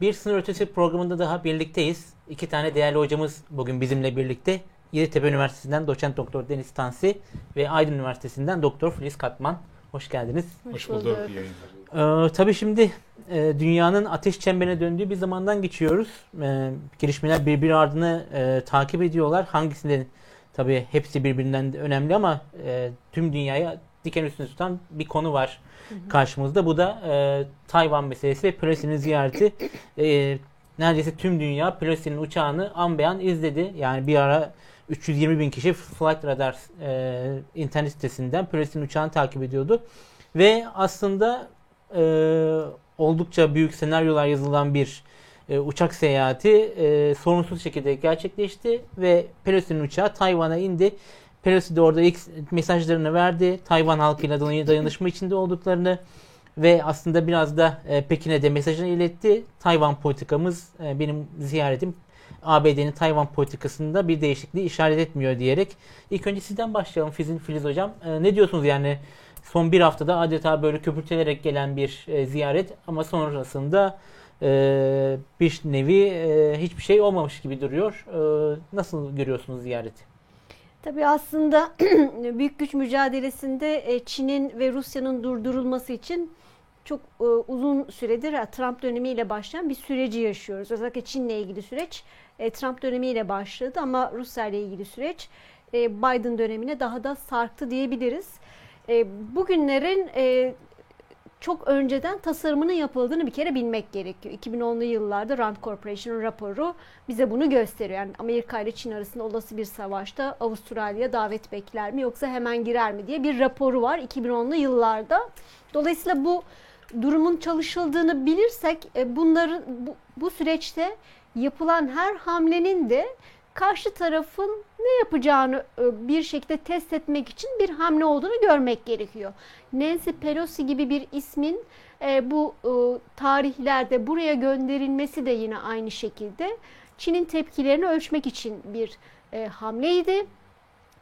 Bir sınır ötesi programında daha birlikteyiz. İki tane değerli hocamız bugün bizimle birlikte. Yeditepe Üniversitesi'nden doçent doktor Deniz Tansi ve Aydın Üniversitesi'nden doktor Filiz Katman. Hoş geldiniz. Hoş bulduk. Ee, tabii şimdi e, dünyanın ateş çemberine döndüğü bir zamandan geçiyoruz. E, gelişmeler birbiri ardını e, takip ediyorlar. Hangisinde tabii hepsi birbirinden önemli ama e, tüm dünyaya diken üstünde tutan bir konu var karşımızda. Bu da e, Tayvan meselesi ve Pelosi'nin ziyareti. E, neredeyse tüm dünya Pelosi'nin uçağını an beyan izledi. Yani bir ara 320 bin kişi Flight Radar e, internet sitesinden Pelosi'nin uçağını takip ediyordu. Ve aslında e, oldukça büyük senaryolar yazılan bir e, uçak seyahati e, sorunsuz şekilde gerçekleşti ve Pelosi'nin uçağı Tayvan'a indi. Pelosi de orada ilk mesajlarını verdi. Tayvan halkıyla dayanışma içinde olduklarını ve aslında biraz da e, Pekin'e de mesajını iletti. Tayvan politikamız e, benim ziyaretim ABD'nin Tayvan politikasında bir değişikliği işaret etmiyor diyerek. İlk önce sizden başlayalım Fizin Filiz Hocam. E, ne diyorsunuz yani son bir haftada adeta böyle köpürtelerek gelen bir ziyaret ama sonrasında bir nevi hiçbir şey olmamış gibi duruyor. Nasıl görüyorsunuz ziyareti? Tabii aslında büyük güç mücadelesinde e, Çin'in ve Rusya'nın durdurulması için çok e, uzun süredir Trump dönemiyle başlayan bir süreci yaşıyoruz. Özellikle Çin'le ilgili süreç e, Trump dönemiyle başladı ama Rusya ile ilgili süreç Biden dönemine daha da sarktı diyebiliriz. Bugünlerin çok önceden tasarımının yapıldığını bir kere bilmek gerekiyor. 2010'lu yıllarda Rand Corporation raporu bize bunu gösteriyor. Yani Amerika ile Çin arasında olası bir savaşta Avustralya davet bekler mi yoksa hemen girer mi diye bir raporu var 2010'lu yıllarda. Dolayısıyla bu durumun çalışıldığını bilirsek e, bunların bu, bu süreçte yapılan her hamlenin de karşı tarafın ne yapacağını e, bir şekilde test etmek için bir hamle olduğunu görmek gerekiyor. Nancy Pelosi gibi bir ismin e, bu e, tarihlerde buraya gönderilmesi de yine aynı şekilde Çin'in tepkilerini ölçmek için bir hamleydi.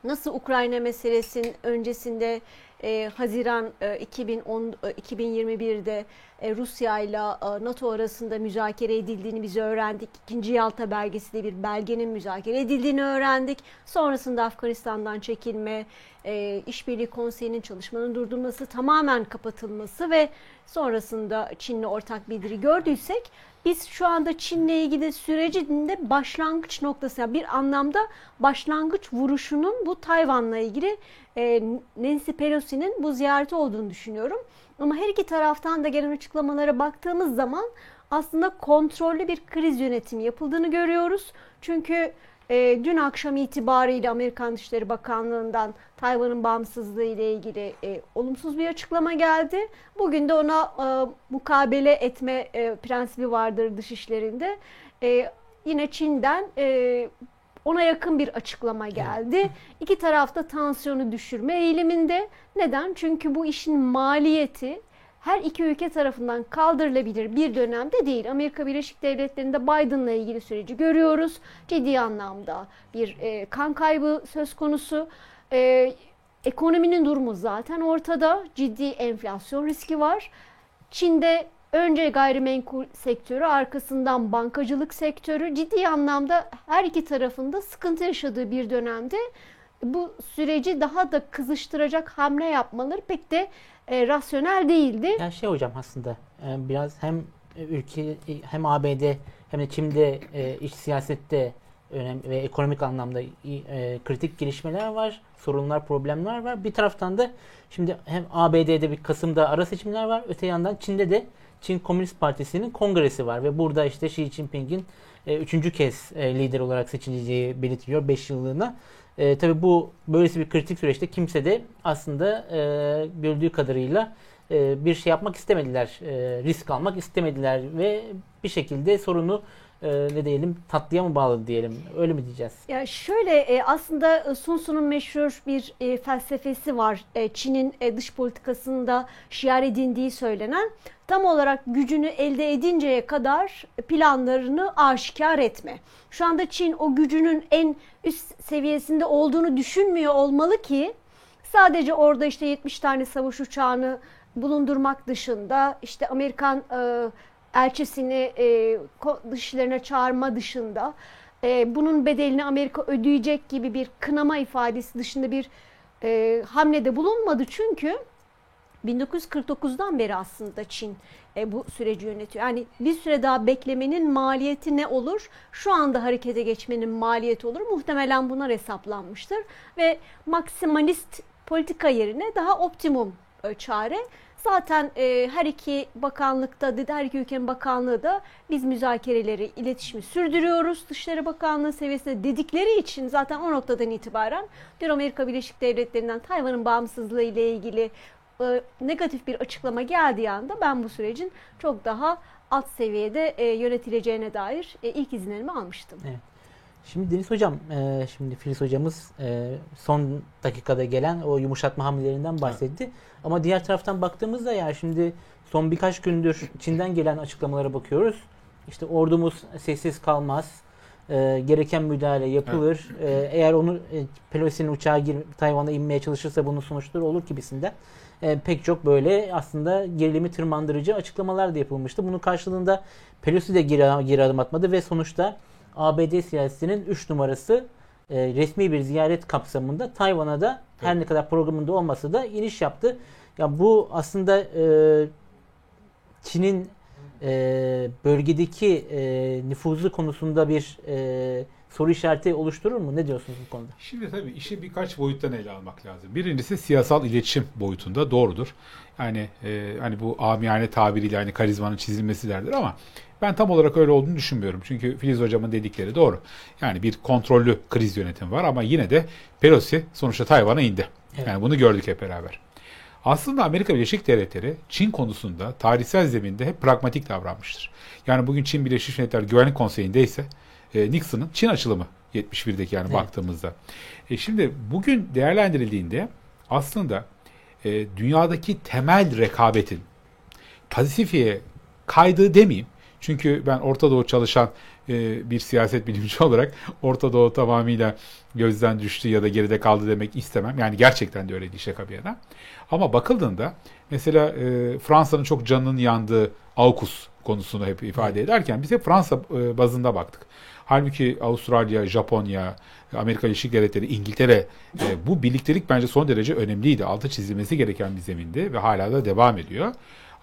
Nasıl Ukrayna meselesinin öncesinde e, Haziran e, 2010 e, 2021'de e, Rusya ile e, NATO arasında müzakere edildiğini biz öğrendik. İkinci Yalta belgesi de bir belgenin müzakere edildiğini öğrendik. Sonrasında Afganistan'dan çekilme, e, işbirliği konseyinin çalışmanın durdurulması, tamamen kapatılması ve sonrasında Çin'le ortak bildiri gördüysek biz şu anda Çin'le ilgili sürecinde başlangıç noktası bir anlamda başlangıç vuruşunun bu Tayvan'la ilgili e, Nancy Pelosi'nin bu ziyareti olduğunu düşünüyorum. Ama her iki taraftan da gelen açıklamalara baktığımız zaman aslında kontrollü bir kriz yönetimi yapıldığını görüyoruz. Çünkü e, dün akşam itibariyle Amerikan Dışişleri Bakanlığı'ndan Tayvan'ın bağımsızlığı ile ilgili e, olumsuz bir açıklama geldi. Bugün de ona e, mukabele etme e, prensibi vardır dışişlerinde. E, yine Çin'den e, ona yakın bir açıklama geldi. İki tarafta tansiyonu düşürme eğiliminde. Neden? Çünkü bu işin maliyeti her iki ülke tarafından kaldırılabilir bir dönemde değil. Amerika Birleşik Devletleri'nde Biden'la ilgili süreci görüyoruz. Ciddi anlamda bir e, kan kaybı söz konusu. E, ekonominin durumu zaten ortada. Ciddi enflasyon riski var. Çin'de önce gayrimenkul sektörü arkasından bankacılık sektörü ciddi anlamda her iki tarafında sıkıntı yaşadığı bir dönemde bu süreci daha da kızıştıracak hamle yapmaları pek de e, rasyonel değildi. Yani şey hocam aslında e, biraz hem ülke hem ABD hem de Çin'de e, iç siyasette önemli ve ekonomik anlamda e, kritik gelişmeler var, sorunlar, problemler var. Bir taraftan da şimdi hem ABD'de bir Kasım'da ara seçimler var, öte yandan Çin'de de Çin Komünist Partisi'nin kongresi var ve burada işte Xi Jinping'in e, üçüncü kez e, lider olarak seçileceği belirtiliyor 5 yıllığına. E, tabii bu böylesi bir kritik süreçte kimse de aslında e, gördüğü kadarıyla e, bir şey yapmak istemediler, e, risk almak istemediler ve bir şekilde sorunu e, ne diyelim tatlıya mı bağlı diyelim öyle mi diyeceğiz? Ya şöyle e, aslında Sun Tzu'nun meşhur bir e, felsefesi var. E, Çin'in e, dış politikasında şiar edindiği söylenen tam olarak gücünü elde edinceye kadar planlarını aşikar etme. Şu anda Çin o gücünün en üst seviyesinde olduğunu düşünmüyor olmalı ki sadece orada işte 70 tane savaş uçağını bulundurmak dışında işte Amerikan e, elçisini e, dışlarına çağırma dışında e, bunun bedelini Amerika ödeyecek gibi bir kınama ifadesi dışında bir e, hamlede bulunmadı. Çünkü 1949'dan beri aslında Çin e, bu süreci yönetiyor. Yani bir süre daha beklemenin maliyeti ne olur? Şu anda harekete geçmenin maliyeti olur. Muhtemelen bunlar hesaplanmıştır ve maksimalist politika yerine daha optimum e, çare Zaten e, her iki bakanlıkta, her iki ülkenin bakanlığı da biz müzakereleri, iletişimi sürdürüyoruz. Dışişleri Bakanlığı seviyesinde dedikleri için zaten o noktadan itibaren dün Amerika Birleşik Devletleri'nden Tayvan'ın bağımsızlığı ile ilgili e, negatif bir açıklama geldiği anda ben bu sürecin çok daha alt seviyede e, yönetileceğine dair e, ilk izinlerimi almıştım. Evet. Şimdi Deniz Hocam, e, şimdi Filiz Hocamız e, son dakikada gelen o yumuşatma hamlelerinden bahsetti. Evet. Ama diğer taraftan baktığımızda ya şimdi son birkaç gündür Çin'den gelen açıklamalara bakıyoruz. İşte ordumuz sessiz kalmaz. E, gereken müdahale yapılır. Evet. E, eğer onu e, Pelosi'nin uçağı girip Tayvan'a inmeye çalışırsa bunun sonuçları olur gibisinden. E, pek çok böyle aslında gerilimi tırmandırıcı açıklamalar da yapılmıştı. Bunun karşılığında Pelosi de geri, geri adım atmadı ve sonuçta ABD siyasetinin 3 numarası e, resmi bir ziyaret kapsamında Tayvan'a da her evet. ne kadar programında olmasa da iniş yaptı. Ya bu aslında e, Çin'in e, bölgedeki e, nüfuzu konusunda bir e, soru işareti oluşturur mu? Ne diyorsunuz bu konuda? Şimdi tabii işi birkaç boyuttan ele almak lazım. Birincisi siyasal iletişim boyutunda doğrudur. Yani e, hani bu amiyane tabiriyle hani karizmanın çizilmesi derdir ama ben tam olarak öyle olduğunu düşünmüyorum. Çünkü Filiz Hocam'ın dedikleri doğru. Yani bir kontrollü kriz yönetimi var ama yine de Pelosi sonuçta Tayvan'a indi. Evet. Yani bunu gördük hep beraber. Aslında Amerika Birleşik Devletleri Çin konusunda tarihsel zeminde hep pragmatik davranmıştır. Yani bugün Çin Birleşik Milletler Güvenlik Konseyi'nde ise e, Nixon'ın Çin açılımı 71'deki yani evet. baktığımızda. E şimdi bugün değerlendirildiğinde aslında e, dünyadaki temel rekabetin Pasifik'e kaydığı demeyeyim çünkü ben Orta Doğu çalışan e, bir siyaset bilimci olarak Orta Doğu tamamıyla gözden düştü ya da geride kaldı demek istemem. Yani gerçekten de öyleydi şaka bir yana. Ama bakıldığında mesela e, Fransa'nın çok canının yandığı AUKUS konusunu hep ifade ederken biz hep Fransa e, bazında baktık. Halbuki Avustralya, Japonya, Amerika Birleşik Devletleri, İngiltere e, bu birliktelik bence son derece önemliydi. Altı çizilmesi gereken bir zemindi ve hala da devam ediyor.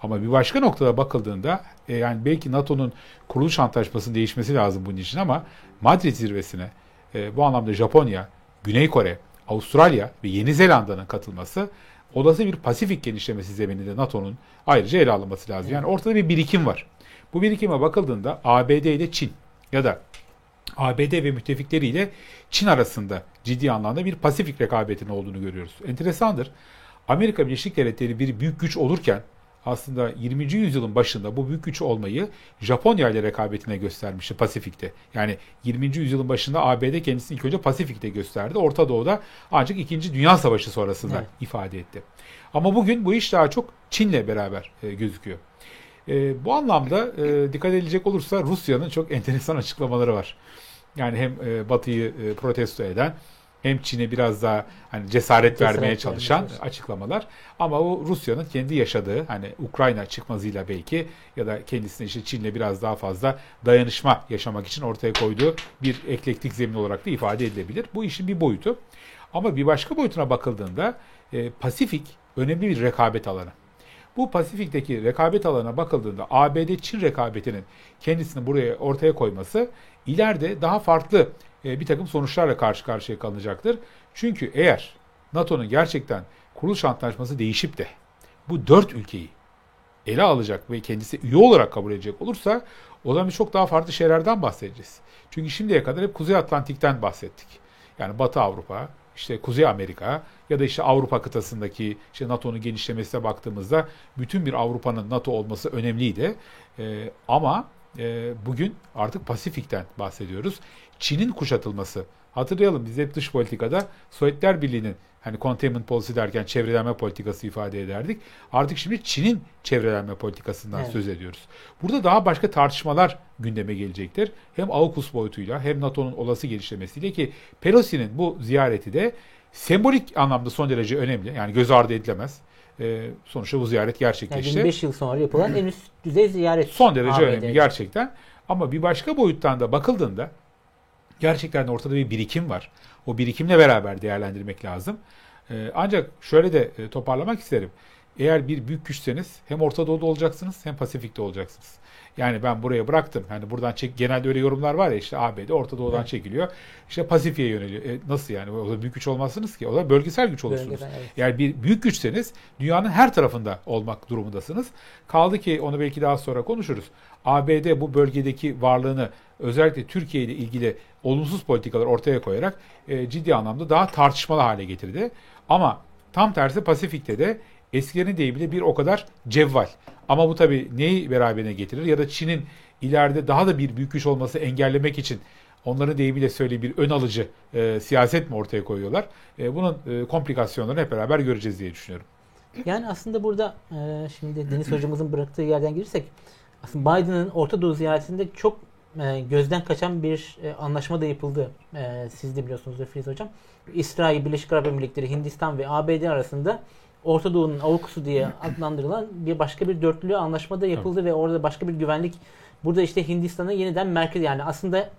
Ama bir başka noktada bakıldığında e, yani belki NATO'nun kuruluş antlaşmasının değişmesi lazım bunun için ama Madrid zirvesine e, bu anlamda Japonya, Güney Kore, Avustralya ve Yeni Zelanda'nın katılması olası bir Pasifik genişlemesi zemininde NATO'nun ayrıca ele alınması lazım. Yani ortada bir birikim var. Bu birikime bakıldığında ABD ile Çin ya da ABD ve müttefikleriyle Çin arasında ciddi anlamda bir Pasifik rekabetin olduğunu görüyoruz. Enteresandır. Amerika Birleşik Devletleri bir büyük güç olurken aslında 20. yüzyılın başında bu büyük güç olmayı Japonya ile rekabetine göstermişti Pasifik'te. Yani 20. yüzyılın başında ABD kendisini ilk önce Pasifik'te gösterdi. Orta Doğu'da ancak 2. Dünya Savaşı sonrasında evet. ifade etti. Ama bugün bu iş daha çok Çin'le beraber e, gözüküyor. E, bu anlamda e, dikkat edilecek olursa Rusya'nın çok enteresan açıklamaları var. Yani hem e, Batı'yı e, protesto eden hem Çin'e biraz daha hani cesaret, cesaret vermeye çalışan vermeye açıklamalar. Ama o Rusya'nın kendi yaşadığı hani Ukrayna çıkmazıyla belki ya da kendisine işte Çin'le biraz daha fazla dayanışma yaşamak için ortaya koyduğu bir eklektik zemin olarak da ifade edilebilir. Bu işin bir boyutu. Ama bir başka boyutuna bakıldığında e, Pasifik önemli bir rekabet alanı. Bu Pasifik'teki rekabet alanına bakıldığında ABD-Çin rekabetinin kendisini buraya ortaya koyması ileride daha farklı e, bir takım sonuçlarla karşı karşıya kalınacaktır. Çünkü eğer NATO'nun gerçekten kuruluş antlaşması değişip de bu dört ülkeyi ele alacak ve kendisi üye olarak kabul edecek olursa o zaman çok daha farklı şeylerden bahsedeceğiz. Çünkü şimdiye kadar hep Kuzey Atlantik'ten bahsettik. Yani Batı Avrupa, işte Kuzey Amerika ya da işte Avrupa kıtasındaki işte NATO'nun genişlemesine baktığımızda bütün bir Avrupa'nın NATO olması önemliydi. Ee, ama e, bugün artık Pasifik'ten bahsediyoruz. Çin'in kuşatılması. Hatırlayalım biz hep dış politikada Sovyetler Birliği'nin hani containment policy derken çevrelenme politikası ifade ederdik. Artık şimdi Çin'in çevrelenme politikasından evet. söz ediyoruz. Burada daha başka tartışmalar gündeme gelecektir. Hem AUKUS boyutuyla hem NATO'nun olası genişlemesiyle ki Pelosi'nin bu ziyareti de sembolik anlamda son derece önemli. Yani göz ardı edilemez. E, sonuçta bu ziyaret Yani gerçekleşti. 25 yıl sonra yapılan en üst düzey ziyaret. Son derece ABD'de. önemli gerçekten. Ama bir başka boyuttan da bakıldığında gerçekten de ortada bir birikim var. O birikimle beraber değerlendirmek lazım. Ee, ancak şöyle de e, toparlamak isterim. Eğer bir büyük güçseniz hem Orta Doğu'da olacaksınız hem Pasifik'te olacaksınız. Yani ben buraya bıraktım. Hani buradan çek genelde öyle yorumlar var ya işte ABD Orta Doğu'dan Evet. çekiliyor. İşte Pasifik'e yöneliyor. E, nasıl yani? O da büyük güç olmazsınız ki. O da bölgesel güç olursunuz. Bölgeden, evet. Yani bir büyük güçseniz dünyanın her tarafında olmak durumundasınız. Kaldı ki onu belki daha sonra konuşuruz. ABD bu bölgedeki varlığını özellikle Türkiye ile ilgili olumsuz politikalar ortaya koyarak e, ciddi anlamda daha tartışmalı hale getirdi. Ama tam tersi Pasifik'te de eskilerin deyimiyle bir o kadar cevval. Ama bu tabii neyi beraberine getirir ya da Çin'in ileride daha da bir büyük güç olması engellemek için onların deyimiyle söyleyeyim bir ön alıcı e, siyaset mi ortaya koyuyorlar? E, bunun e, komplikasyonlarını hep beraber göreceğiz diye düşünüyorum. Yani aslında burada e, şimdi Deniz hocamızın bıraktığı yerden girirsek aslında Biden'ın Orta Doğu ziyaretinde çok e, gözden kaçan bir e, anlaşma da yapıldı. E, siz de biliyorsunuzdur Filiz hocam. İsrail, Birleşik Arap Emirlikleri, Hindistan ve ABD arasında Orta Doğu'nun avukusu diye adlandırılan bir başka bir dörtlü anlaşma da yapıldı ve orada başka bir güvenlik burada işte Hindistan'ı yeniden merkez yani aslında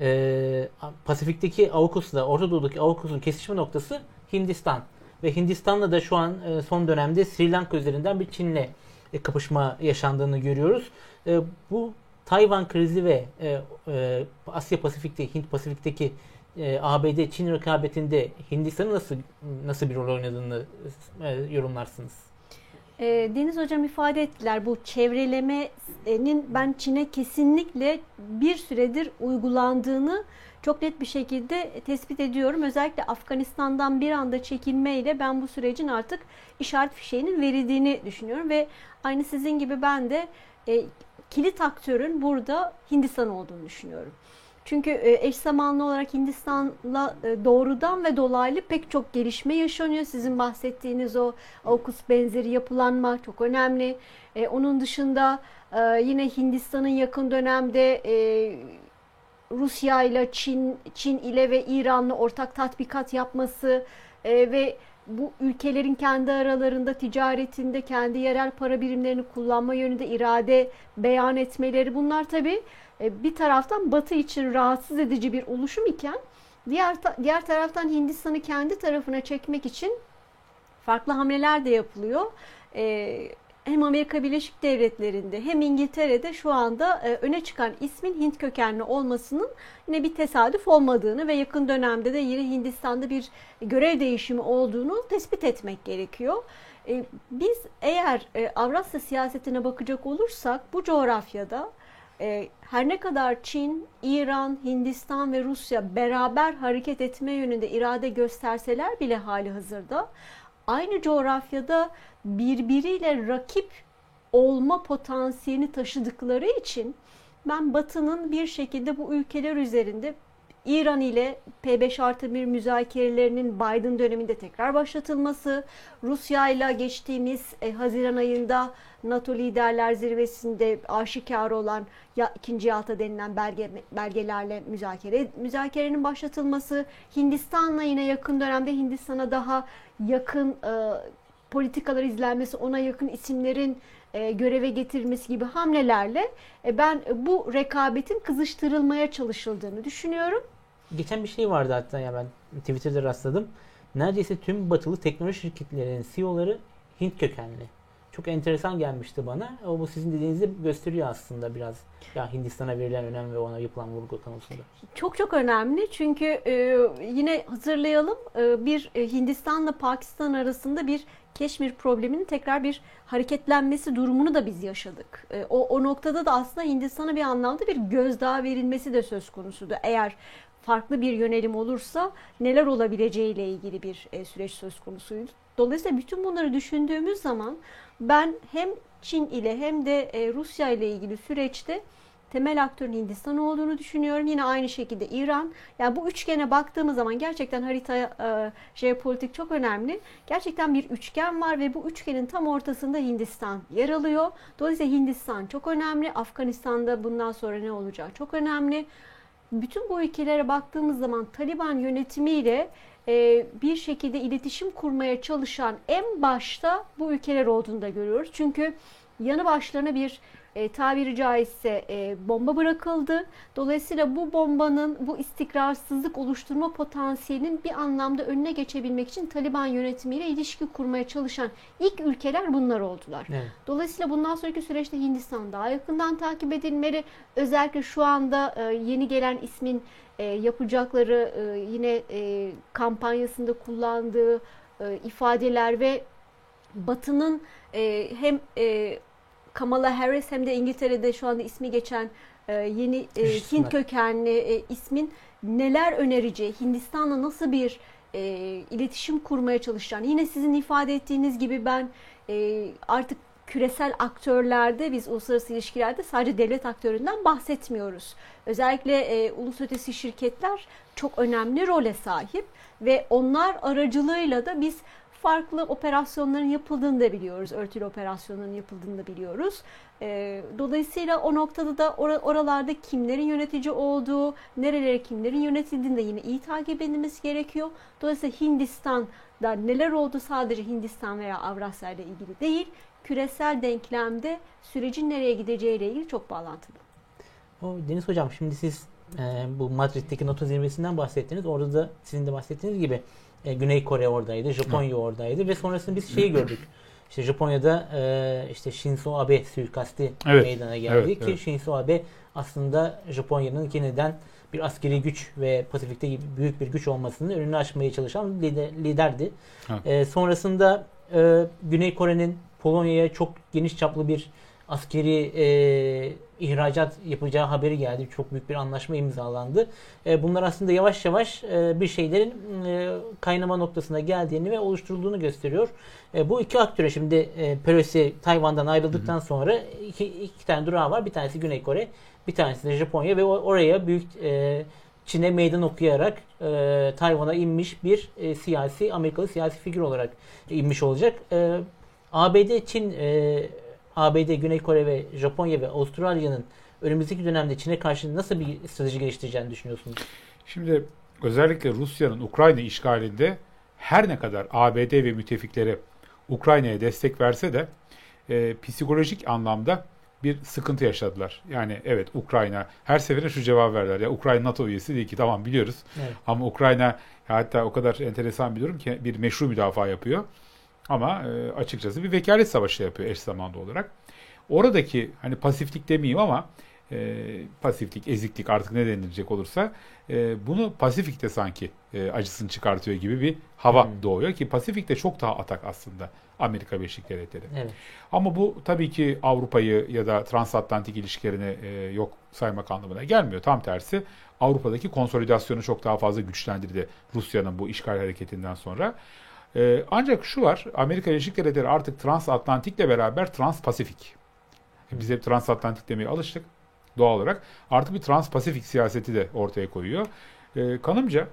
e, Pasifik'teki AUKUS'la Orta Doğu'daki AUKUS'un kesişme noktası Hindistan. Ve Hindistan'la da şu an e, son dönemde Sri Lanka üzerinden bir Çin'le e, kapışma yaşandığını görüyoruz. E, bu Tayvan krizi ve e, e, Asya Pasifik'te, Hint Pasifik'teki e, ABD Çin rekabetinde Hindistan'ın nasıl nasıl bir rol oynadığını e, yorumlarsınız? E, Deniz Hocam ifade ettiler bu çevrelemenin ben Çin'e kesinlikle bir süredir uygulandığını çok net bir şekilde tespit ediyorum. Özellikle Afganistan'dan bir anda çekilmeyle ben bu sürecin artık işaret fişeğinin verildiğini düşünüyorum ve aynı sizin gibi ben de e, kilit aktörün burada Hindistan olduğunu düşünüyorum. Çünkü e, eş zamanlı olarak Hindistan'la e, doğrudan ve dolaylı pek çok gelişme yaşanıyor. Sizin bahsettiğiniz o AUKUS benzeri yapılanma çok önemli. E, onun dışında yine Hindistan'ın yakın dönemde Rusya ile Çin, Çin ile ve İran'la ortak tatbikat yapması ve bu ülkelerin kendi aralarında ticaretinde kendi yerel para birimlerini kullanma yönünde irade beyan etmeleri bunlar tabii e, bir taraftan Batı için rahatsız edici bir oluşum iken diğer diğer taraftan Hindistan'ı kendi tarafına çekmek için farklı hamleler de yapılıyor. E, hem Amerika Birleşik Devletleri'nde hem İngiltere'de şu anda e, öne çıkan ismin Hint kökenli olmasının yine bir tesadüf olmadığını ve yakın dönemde de yine Hindistan'da bir görev değişimi olduğunu tespit etmek gerekiyor. E, Biz eğer e, Avrasya siyasetine bakacak olursak bu coğrafyada her ne kadar Çin, İran, Hindistan ve Rusya beraber hareket etme yönünde irade gösterseler bile hali hazırda aynı coğrafyada birbiriyle rakip olma potansiyelini taşıdıkları için ben Batı'nın bir şekilde bu ülkeler üzerinde İran ile P5 artı 1 müzakerelerinin Biden döneminde tekrar başlatılması, Rusya ile geçtiğimiz e, Haziran ayında NATO liderler zirvesinde aşikar olan ya ikinci yalta denilen belge, belgelerle müzakere müzakerenin başlatılması, Hindistan'la yine yakın dönemde Hindistan'a daha yakın e, politikalar izlenmesi, ona yakın isimlerin e, göreve getirilmesi gibi hamlelerle e, ben bu rekabetin kızıştırılmaya çalışıldığını düşünüyorum. Geçen bir şey vardı hatta ya ben Twitter'da rastladım. Neredeyse tüm batılı teknoloji şirketlerinin CEO'ları Hint kökenli. Çok enteresan gelmişti bana. O bu sizin dediğinizi gösteriyor aslında biraz. Ya Hindistan'a verilen önem ve ona yapılan vurgu konusunda. Çok çok önemli çünkü e, yine hatırlayalım e, bir e, Hindistan'la Pakistan arasında bir Keşmir probleminin tekrar bir hareketlenmesi durumunu da biz yaşadık. E, o, o noktada da aslında Hindistan'a bir anlamda bir gözdağı verilmesi de söz konusuydu. Eğer farklı bir yönelim olursa neler olabileceğiyle ilgili bir e, süreç söz konusuydu. Dolayısıyla bütün bunları düşündüğümüz zaman ben hem Çin ile hem de e, Rusya ile ilgili süreçte temel aktörün Hindistan olduğunu düşünüyorum. Yine aynı şekilde İran. Yani bu üçgene baktığımız zaman gerçekten haritaya e, jeopolitik çok önemli. Gerçekten bir üçgen var ve bu üçgenin tam ortasında Hindistan yer alıyor. Dolayısıyla Hindistan çok önemli. Afganistan'da bundan sonra ne olacağı çok önemli. Bütün bu ülkelere baktığımız zaman Taliban yönetimiyle e, bir şekilde iletişim kurmaya çalışan en başta bu ülkeler olduğunu da görüyoruz. Çünkü yanı başlarına bir e, tabiri caizse e, bomba bırakıldı. Dolayısıyla bu bombanın bu istikrarsızlık oluşturma potansiyelinin bir anlamda önüne geçebilmek için Taliban yönetimiyle ilişki kurmaya çalışan ilk ülkeler bunlar oldular. Evet. Dolayısıyla bundan sonraki süreçte Hindistan daha yakından takip edilmeli. Özellikle şu anda e, yeni gelen ismin e, yapacakları e, yine e, kampanyasında kullandığı e, ifadeler ve Batı'nın e, hem e, Kamala Harris hem de İngiltere'de şu anda ismi geçen e, yeni e. Hint kökenli e, ismin neler önereceği, Hindistan'la nasıl bir e, iletişim kurmaya çalışacağını. Yine sizin ifade ettiğiniz gibi ben e, artık küresel aktörlerde biz uluslararası ilişkilerde sadece devlet aktöründen bahsetmiyoruz. Özellikle e, ulus ötesi şirketler çok önemli role sahip ve onlar aracılığıyla da biz farklı operasyonların yapıldığını da biliyoruz. Örtülü operasyonların yapıldığını da biliyoruz. E, dolayısıyla o noktada da or- oralarda kimlerin yönetici olduğu, nerelere kimlerin yönetildiğini de yine iyi takip edilmesi gerekiyor. Dolayısıyla Hindistan'da neler oldu sadece Hindistan veya Avrasya ile ilgili değil, küresel denklemde sürecin nereye gideceğiyle ilgili çok bağlantılı. Deniz Hocam şimdi siz e, bu Madrid'deki NATO zirvesinden bahsettiniz. Orada da sizin de bahsettiğiniz gibi e, Güney Kore oradaydı, Japonya oradaydı ve sonrasında biz şeyi gördük. İşte Japonya'da e, işte Shinzo Abe suikasti Evet, meydana geldi evet, ki evet. Shinzo Abe aslında Japonya'nın yeniden bir askeri güç ve Pasifik'te büyük bir güç olmasının önünü açmaya çalışan lider, liderdi. E, sonrasında e, Güney Kore'nin Polonya'ya çok geniş çaplı bir askeri e, ihracat yapacağı haberi geldi. Çok büyük bir anlaşma imzalandı. E, bunlar aslında yavaş yavaş e, bir şeylerin e, kaynama noktasına geldiğini ve oluşturulduğunu gösteriyor. E, bu iki aktöre şimdi e, Pelosi Tayvan'dan ayrıldıktan sonra iki, iki tane durağı var. Bir tanesi Güney Kore, bir tanesi de Japonya ve oraya büyük e, Çin'e meydan okuyarak e, Tayvan'a inmiş bir e, siyasi, Amerikalı siyasi figür olarak inmiş olacak. E, ABD, Çin, e, ABD, Güney Kore ve Japonya ve Avustralya'nın önümüzdeki dönemde Çin'e karşı nasıl bir strateji geliştireceğini düşünüyorsunuz? Şimdi özellikle Rusya'nın Ukrayna işgalinde her ne kadar ABD ve müttefikleri Ukrayna'ya destek verse de e, psikolojik anlamda bir sıkıntı yaşadılar. Yani evet Ukrayna her seferinde şu cevap verdiler. Ya Ukrayna NATO üyesi değil ki tamam biliyoruz. Evet. Ama Ukrayna hatta o kadar enteresan bir durum ki bir meşru müdafaa yapıyor. Ama e, açıkçası bir vekalet savaşı yapıyor eş zamanlı olarak. Oradaki hani pasiflik demeyeyim ama e, pasiflik, eziklik artık ne denilecek olursa e, bunu Pasifik'te sanki e, acısını çıkartıyor gibi bir hava Hmm. doğuyor ki Pasifik'te çok daha atak aslında Amerika Birleşik Devletleri. Evet. Ama bu tabii ki Avrupa'yı ya da transatlantik ilişkilerini e, yok saymak anlamına gelmiyor. Tam tersi Avrupa'daki konsolidasyonu çok daha fazla güçlendirdi Rusya'nın bu işgal hareketinden sonra. E, ancak şu var, Amerika Birleşik Devletleri artık transatlantikle beraber transpasifik. Biz hep transatlantik demeye alıştık doğal olarak. Artık bir transpasifik siyaseti de ortaya koyuyor. E, kanımca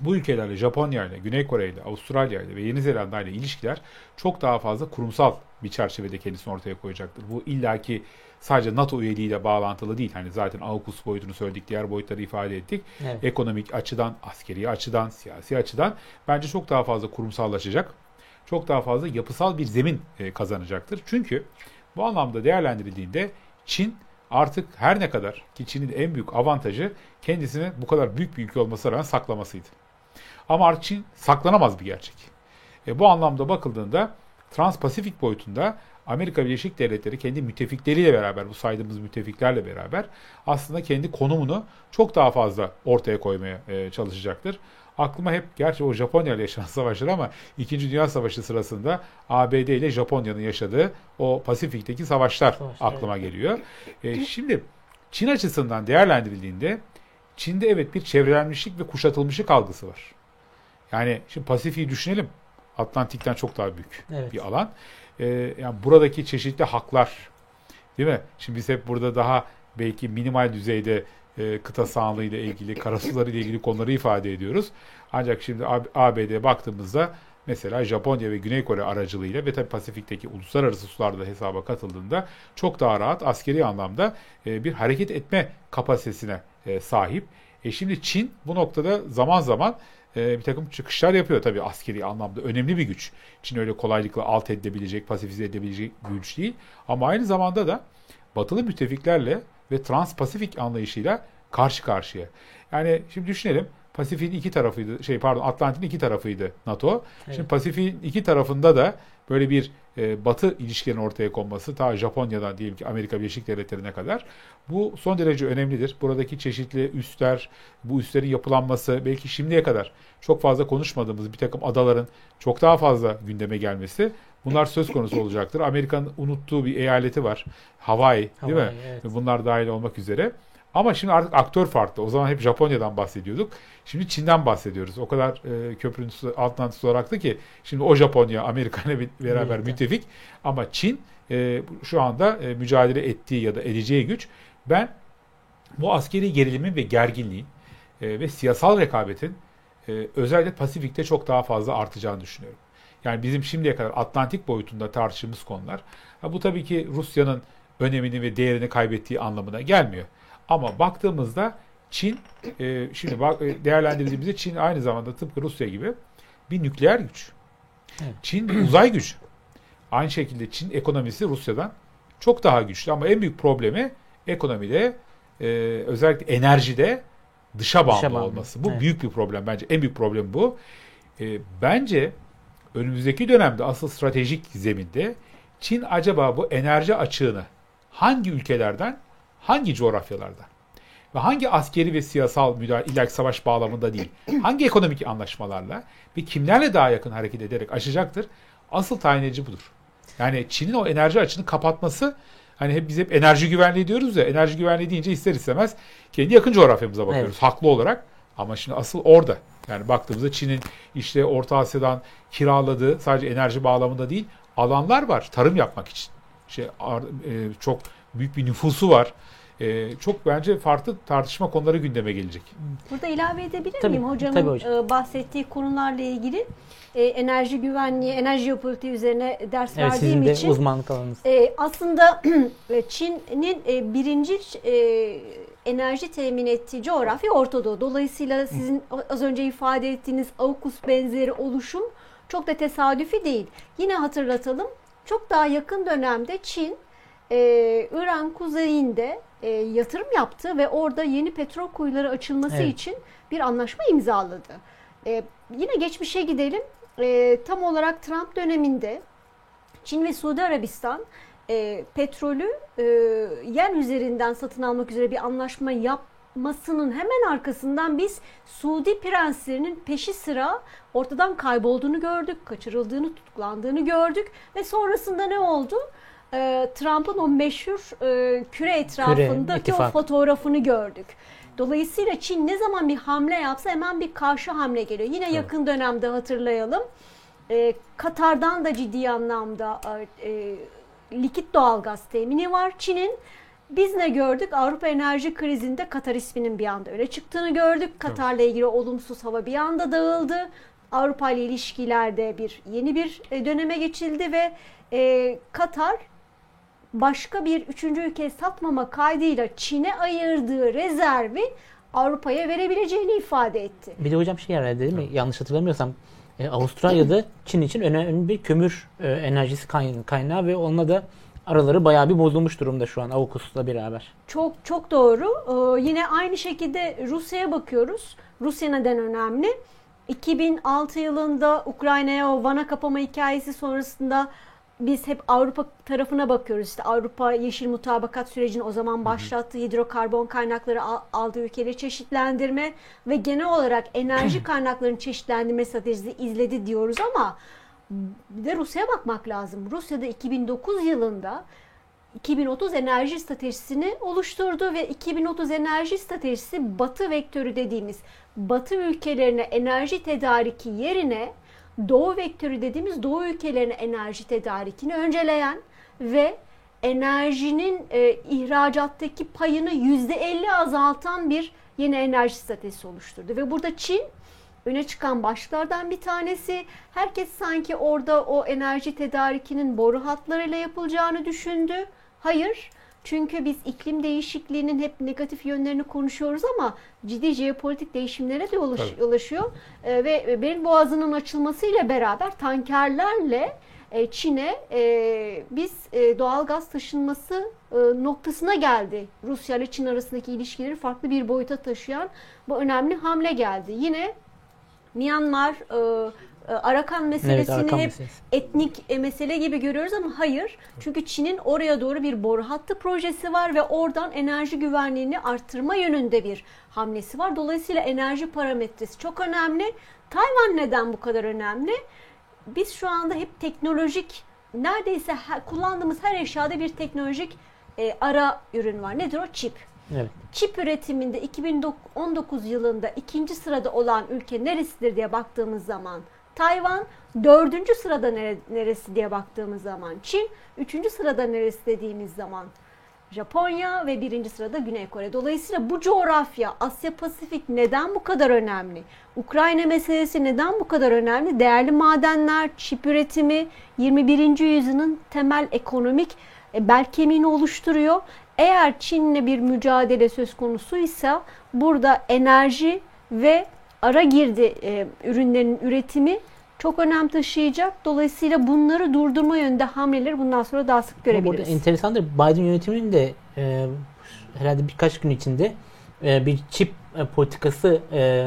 bu ülkelerle Japonya ile, Güney Kore ile, Avustralya ile ve Yeni Zelanda ile ilişkiler çok daha fazla kurumsal bir çerçevede kendisini ortaya koyacaktır. Bu illaki sadece NATO üyeliğiyle bağlantılı değil. Hani zaten AUKUS boyutunu söyledik, diğer boyutları ifade ettik. Evet. Ekonomik açıdan, askeri açıdan, siyasi açıdan bence çok daha fazla kurumsallaşacak. Çok daha fazla yapısal bir zemin e, kazanacaktır. Çünkü bu anlamda değerlendirildiğinde Çin artık her ne kadar ki Çin'in en büyük avantajı kendisini bu kadar büyük bir ülke olmasına rağmen saklamasıydı. Ama artık Çin saklanamaz bir gerçek. E, bu anlamda bakıldığında Transpasifik boyutunda Amerika Birleşik Devletleri kendi müttefikleriyle beraber, bu saydığımız müttefiklerle beraber aslında kendi konumunu çok daha fazla ortaya koymaya e, çalışacaktır. Aklıma hep, gerçi o Japonya ile yaşanan savaşlar ama 2. Dünya Savaşı sırasında ABD ile Japonya'nın yaşadığı o Pasifik'teki savaşlar Savaşlar, aklıma geliyor. E, şimdi Çin açısından değerlendirildiğinde Çin'de evet bir çevrelenmişlik ve kuşatılmışlık algısı var. Yani şimdi Pasifik'i düşünelim. Atlantik'ten çok daha büyük Evet. bir alan. Ee, yani buradaki çeşitli haklar değil mi? Şimdi biz hep burada daha belki minimal düzeyde e, kıta sahanlığı ile ilgili, karasuları ile ilgili konuları ifade ediyoruz. Ancak şimdi ABD'ye baktığımızda mesela Japonya ve Güney Kore aracılığıyla ve tabii Pasifik'teki uluslararası sularda hesaba katıldığında çok daha rahat askeri anlamda e, bir hareket etme kapasitesine e, sahip. E şimdi Çin bu noktada zaman zaman e, bir takım çıkışlar yapıyor tabii askeri anlamda. Önemli bir güç. Çin öyle kolaylıkla alt edilebilecek, pasifize edebilecek güç değil. Ama aynı zamanda da batılı müttefiklerle ve Trans-Pasifik anlayışıyla karşı karşıya. Yani şimdi düşünelim. Pasifik'in iki tarafıydı, şey pardon Atlantik'in iki tarafıydı NATO. Evet. Şimdi Pasifik'in iki tarafında da böyle bir e, batı ilişkilerin ortaya konması ta Japonya'dan diyelim ki Amerika Birleşik Devletleri'ne kadar bu son derece önemlidir. Buradaki çeşitli üsler, bu üslerin yapılanması belki şimdiye kadar çok fazla konuşmadığımız bir takım adaların çok daha fazla gündeme gelmesi bunlar söz konusu olacaktır. Amerika'nın unuttuğu bir eyaleti var. Hawaii, değil mi? Hawaii, evet. Bunlar dahil olmak üzere. Ama şimdi artık aktör farklı. O zaman hep Japonya'dan bahsediyorduk. Şimdi Çin'den bahsediyoruz. O kadar e, köprünün su, altından su aktı ki şimdi o Japonya Amerika ile bir- beraber Birlikte. müttefik. Ama Çin e, şu anda e, mücadele ettiği ya da edeceği güç. Ben bu askeri gerilimin ve gerginliğin e, ve siyasal rekabetin e, özellikle Pasifik'te çok daha fazla artacağını düşünüyorum. Yani bizim şimdiye kadar Atlantik boyutunda tartıştığımız konular. Ha, bu tabii ki Rusya'nın önemini ve değerini kaybettiği anlamına gelmiyor. Ama baktığımızda Çin, e, şimdi bak, e, değerlendirdiğimizde Çin aynı zamanda tıpkı Rusya gibi bir nükleer güç. Evet. Çin bir uzay gücü. Aynı şekilde Çin ekonomisi Rusya'dan çok daha güçlü ama en büyük problemi ekonomide e, özellikle enerjide dışa bağımlı, Dışa bağımlı. olması. Bu Evet. büyük bir problem bence. En büyük problem bu. E, bence önümüzdeki dönemde asıl stratejik zeminde Çin acaba bu enerji açığını hangi ülkelerden, hangi coğrafyalardan ve hangi askeri ve siyasal müdahale, illaki savaş bağlamında değil, hangi ekonomik anlaşmalarla ve kimlerle daha yakın hareket ederek aşacaktır? Asıl tayin edici budur. Yani Çin'in o enerji açığını kapatması hani hep biz hep enerji güvenliği diyoruz ya enerji güvenliği deyince ister istemez kendi yakın coğrafyamıza bakıyoruz Evet. haklı olarak ama şimdi asıl orada. Yani baktığımızda Çin'in işte Orta Asya'dan kiraladığı sadece enerji bağlamında değil alanlar var tarım yapmak için. Şey ar- e, çok büyük bir nüfusu var. E, çok bence farklı tartışma konuları gündeme gelecek. Burada ilave edebilir Tabii, miyim hocamın tabii hocam. e, bahsettiği konularla ilgili e, enerji güvenliği, enerji jeopolitiği üzerine ders Evet, verdiğim sizin de için uzmanlık alanınız. e, aslında e, Çin'in e, birinci e, enerji temin ettiği coğrafya Orta Doğu. Dolayısıyla sizin az önce ifade ettiğiniz AUKUS benzeri oluşum çok da tesadüfi değil. Yine hatırlatalım. Çok daha yakın dönemde Çin e, İran kuzeyinde e, yatırım yaptı ve orada yeni petrol kuyuları açılması Evet. için bir anlaşma imzaladı. E, yine geçmişe gidelim. E, tam olarak Trump döneminde Çin ve Suudi Arabistan e, petrolü e, yen üzerinden satın almak üzere bir anlaşma yapmasının hemen arkasından biz Suudi prenslerinin peşi sıra ortadan kaybolduğunu gördük, kaçırıldığını, tutuklandığını gördük ve sonrasında ne oldu? E, Trump'ın o meşhur e, küre etrafındaki o ittifak. fotoğrafını gördük. Dolayısıyla Çin ne zaman bir hamle yapsa hemen bir karşı hamle geliyor. Yine yakın dönemde hatırlayalım. E, Katar'dan da ciddi anlamda e, e, likit doğalgaz temini var Çin'in. Biz ne gördük? Avrupa enerji krizinde Katar isminin bir anda öne çıktığını gördük. Katar'la ilgili olumsuz hava bir anda dağıldı. Avrupa ile ilişkilerde bir yeni bir e, döneme geçildi ve e, Katar başka bir üçüncü ülkeye satmama kaydıyla Çin'e ayırdığı rezervi Avrupa'ya verebileceğini ifade etti. Bir de hocam şey herhalde değil mi? Yanlış hatırlamıyorsam e, Avustralya'da Çin için önemli bir kömür e, enerjisi kay- kaynağı ve onunla da araları bayağı bir bozulmuş durumda şu an AUKUS'la beraber. Çok çok doğru. Ee, yine aynı şekilde Rusya'ya bakıyoruz. Rusya neden önemli? 2006 yılında Ukrayna'ya o vana kapama hikayesi sonrasında biz hep Avrupa tarafına bakıyoruz. İşte Avrupa yeşil mutabakat sürecini o zaman başlattı. Hidrokarbon kaynakları al- aldığı ülkeleri çeşitlendirme ve genel olarak enerji kaynaklarının çeşitlendirme stratejisi izledi diyoruz ama bir de Rusya'ya bakmak lazım. Rusya'da 2009 yılında 2030 enerji stratejisini oluşturdu ve 2030 enerji stratejisi batı vektörü dediğimiz batı ülkelerine enerji tedariki yerine doğu vektörü dediğimiz doğu ülkelerine enerji tedarikini önceleyen ve enerjinin e, ihracattaki payını %50 azaltan bir yeni enerji stratejisi oluşturdu. Ve burada Çin öne çıkan başlardan bir tanesi. Herkes sanki orada o enerji tedarikinin boru hatlarıyla yapılacağını düşündü. Hayır. Çünkü biz iklim değişikliğinin hep negatif yönlerini konuşuyoruz ama ciddi jeopolitik değişimlere de yol açıyor. E, ve Bering Boğazı'nın açılmasıyla beraber tankerlerle e, Çin'e e, biz e, doğal gaz taşınması e, noktasına geldi. Rusya ile Çin arasındaki ilişkileri farklı bir boyuta taşıyan bu önemli hamle geldi. Yine Myanmar, e, Arakan meselesini Arakan hep meselesi. etnik e, mesele gibi görüyoruz ama hayır. Çünkü Çin'in oraya doğru bir boru hattı projesi var ve oradan enerji güvenliğini arttırma yönünde bir hamlesi var. Dolayısıyla enerji parametresi çok önemli. Tayvan neden bu kadar önemli? Biz şu anda hep teknolojik neredeyse her- kullandığımız her eşyada bir teknolojik e, ara ürün var. Nedir o? Çip. Evet. Çip üretiminde 2019 yılında ikinci sırada olan ülke neresidir diye baktığımız zaman Tayvan dördüncü sırada nere- neresi diye baktığımız zaman Çin üçüncü sırada neresi dediğimiz zaman Japonya ve birinci sırada Güney Kore. Dolayısıyla bu coğrafya Asya Pasifik neden bu kadar önemli? Ukrayna meselesi neden bu kadar önemli? Değerli madenler, çip üretimi 21. yüzyılın temel ekonomik e, bel kemiğini oluşturuyor. Eğer Çin'le bir mücadele söz konusuysa burada enerji ve ara girdi e, ürünlerin üretimi çok önem taşıyacak. Dolayısıyla bunları durdurma yönünde hamleleri bundan sonra daha sık Ama burada görebiliriz. enteresandır. Biden yönetiminin de e, herhalde birkaç gün içinde e, bir çip e, politikası e,